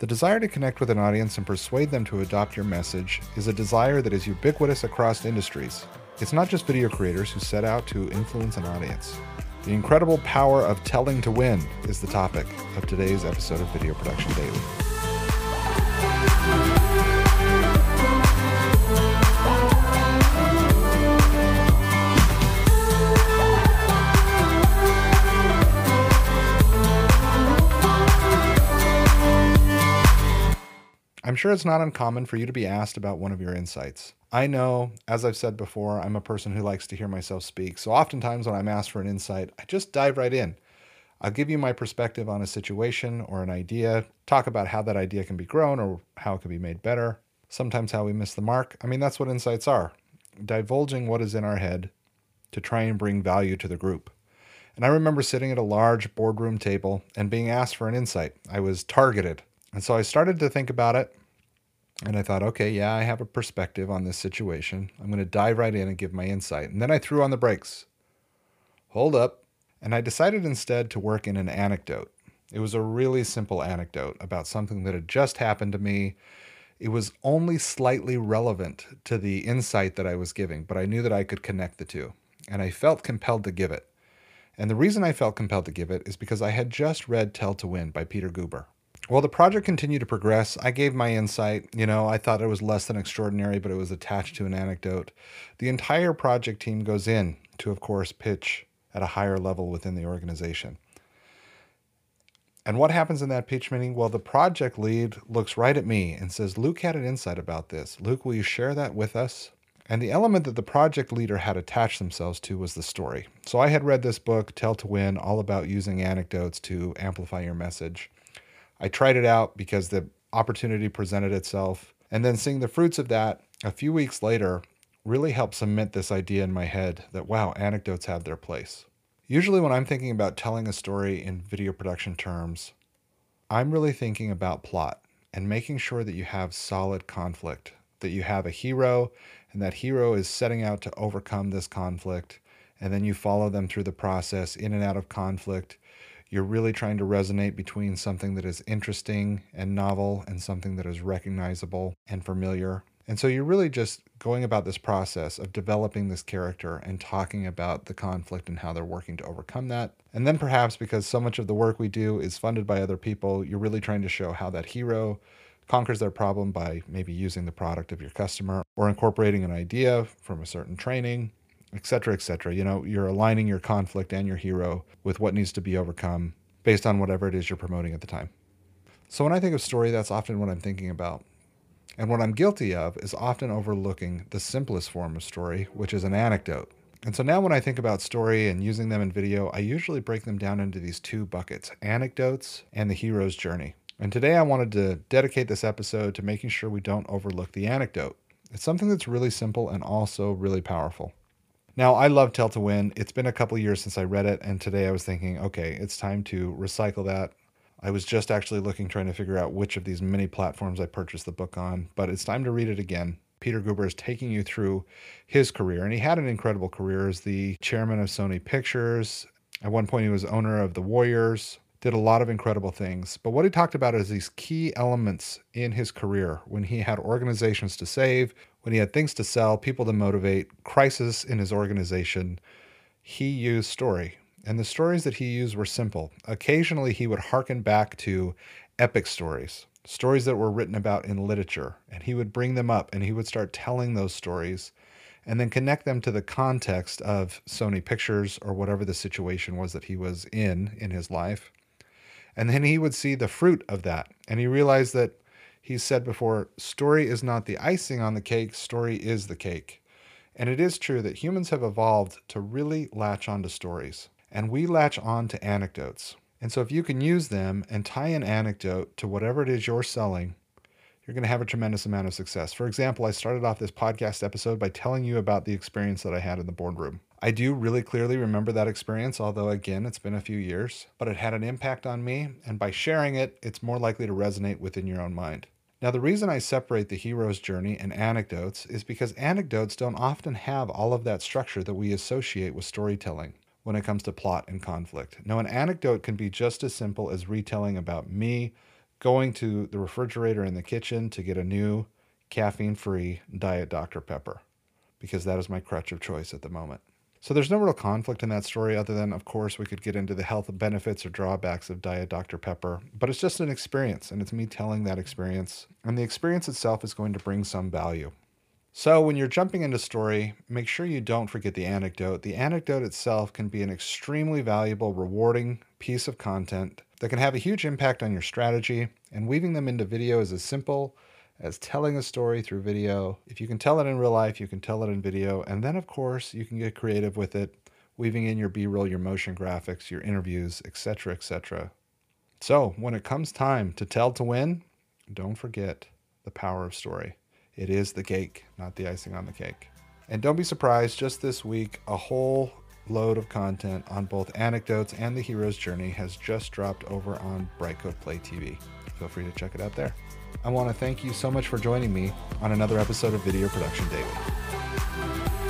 The desire to connect with an audience and persuade them to adopt your message is a desire that is ubiquitous across industries. It's not just video creators who set out to influence an audience. The incredible power of telling to win is the topic of today's episode of Video Production Daily. Sure it's not uncommon for you to be asked about one of your insights. I know, as I've said before, I'm a person who likes to hear myself speak. So oftentimes when I'm asked for an insight, I just dive right in. I'll give you my perspective on a situation or an idea, talk about how that idea can be grown or how it can be made better, sometimes how we miss the mark. I mean, that's what insights are divulging what is in our head to try and bring value to the group. And I remember sitting at a large boardroom table and being asked for an insight. I was targeted. And so I started to think about it and I thought, okay, yeah, I have a perspective on this situation. I'm going to dive right in and give my insight. And then I threw on the brakes. Hold up. And I decided instead to work in an anecdote. It was a really simple anecdote about something that had just happened to me. It was only slightly relevant to the insight that I was giving, but I knew that I could connect the two. And I felt compelled to give it. And the reason I felt compelled to give it is because I had just read Tell to Win by Peter Guber. Well, the project continued to progress. I gave my insight. You know, I thought it was less than extraordinary, but it was attached to an anecdote. The entire project team goes in to, of course, pitch at a higher level within the organization. And what happens in that pitch meeting? Well, the project lead looks right at me and says, Luke had an insight about this. Luke, will you share that with us? And the element that the project leader had attached themselves to was the story. So I had read this book, Tell to Win, all about using anecdotes to amplify your message. I tried it out because the opportunity presented itself. And then seeing the fruits of that a few weeks later really helped cement this idea in my head that, wow, anecdotes have their place. Usually, when I'm thinking about telling a story in video production terms, I'm really thinking about plot and making sure that you have solid conflict, that you have a hero, and that hero is setting out to overcome this conflict. And then you follow them through the process in and out of conflict you're really trying to resonate between something that is interesting and novel and something that is recognizable and familiar. And so you're really just going about this process of developing this character and talking about the conflict and how they're working to overcome that. And then perhaps because so much of the work we do is funded by other people, you're really trying to show how that hero conquers their problem by maybe using the product of your customer or incorporating an idea from a certain training etc., etc. You know, you're aligning your conflict and your hero with what needs to be overcome based on whatever it is you're promoting at the time. So when I think of story, that's often what I'm thinking about. And what I'm guilty of is often overlooking the simplest form of story, which is an anecdote. And so now when I think about story and using them in video, I usually break them down into these two buckets anecdotes and the hero's journey. And today I wanted to dedicate this episode to making sure we don't overlook the anecdote. It's something that's really simple and also really powerful. Now, I love Tell to Win. It's been a couple years since I read it, and today I was thinking, okay, it's time to recycle that. I was just actually looking, trying to figure out which of these many platforms I purchased the book on, but it's time to read it again. Peter Guber is taking you through his career, and he had an incredible career as the chairman of Sony Pictures. At one point, he was owner of the Warriors, did a lot of incredible things. But what he talked about is these key elements in his career when he had organizations to save, when he had things to sell, people to motivate, crisis in his organization, he used story. And the stories that he used were simple. Occasionally, he would hearken back to epic stories, stories that were written about in literature, and he would bring them up and he would start telling those stories and then connect them to the context of Sony Pictures or whatever the situation was that he was in in his life. And then he would see the fruit of that. And he realized that he's said before story is not the icing on the cake, story is the cake. And it is true that humans have evolved to really latch onto stories, and we latch on to anecdotes. And so, if you can use them and tie an anecdote to whatever it is you're selling, you're going to have a tremendous amount of success. For example, I started off this podcast episode by telling you about the experience that I had in the boardroom. I do really clearly remember that experience, although again, it's been a few years, but it had an impact on me, and by sharing it, it's more likely to resonate within your own mind. Now, the reason I separate the hero's journey and anecdotes is because anecdotes don't often have all of that structure that we associate with storytelling when it comes to plot and conflict. Now, an anecdote can be just as simple as retelling about me, going to the refrigerator in the kitchen to get a new caffeine free Diet Dr. Pepper because that is my crutch of choice at the moment. So there's no real conflict in that story, other than, of course, we could get into the health benefits or drawbacks of Diet Dr. Pepper. But it's just an experience, and it's me telling that experience. And the experience itself is going to bring some value. So when you're jumping into story, make sure you don't forget the anecdote. The anecdote itself can be an extremely valuable, rewarding piece of content that can have a huge impact on your strategy, and weaving them into video is as simple as telling a story through video. If you can tell it in real life, you can tell it in video. And then, of course, you can get creative with it, weaving in your B roll, your motion graphics, your interviews, etc., etc. So, when it comes time to tell to win, don't forget the power of story. It is the cake, not the icing on the cake. And don't be surprised, just this week, a whole load of content on both anecdotes and the hero's journey has just dropped over on Brightcove Play TV. Feel free to check it out there. I want to thank you so much for joining me on another episode of Video Production Daily.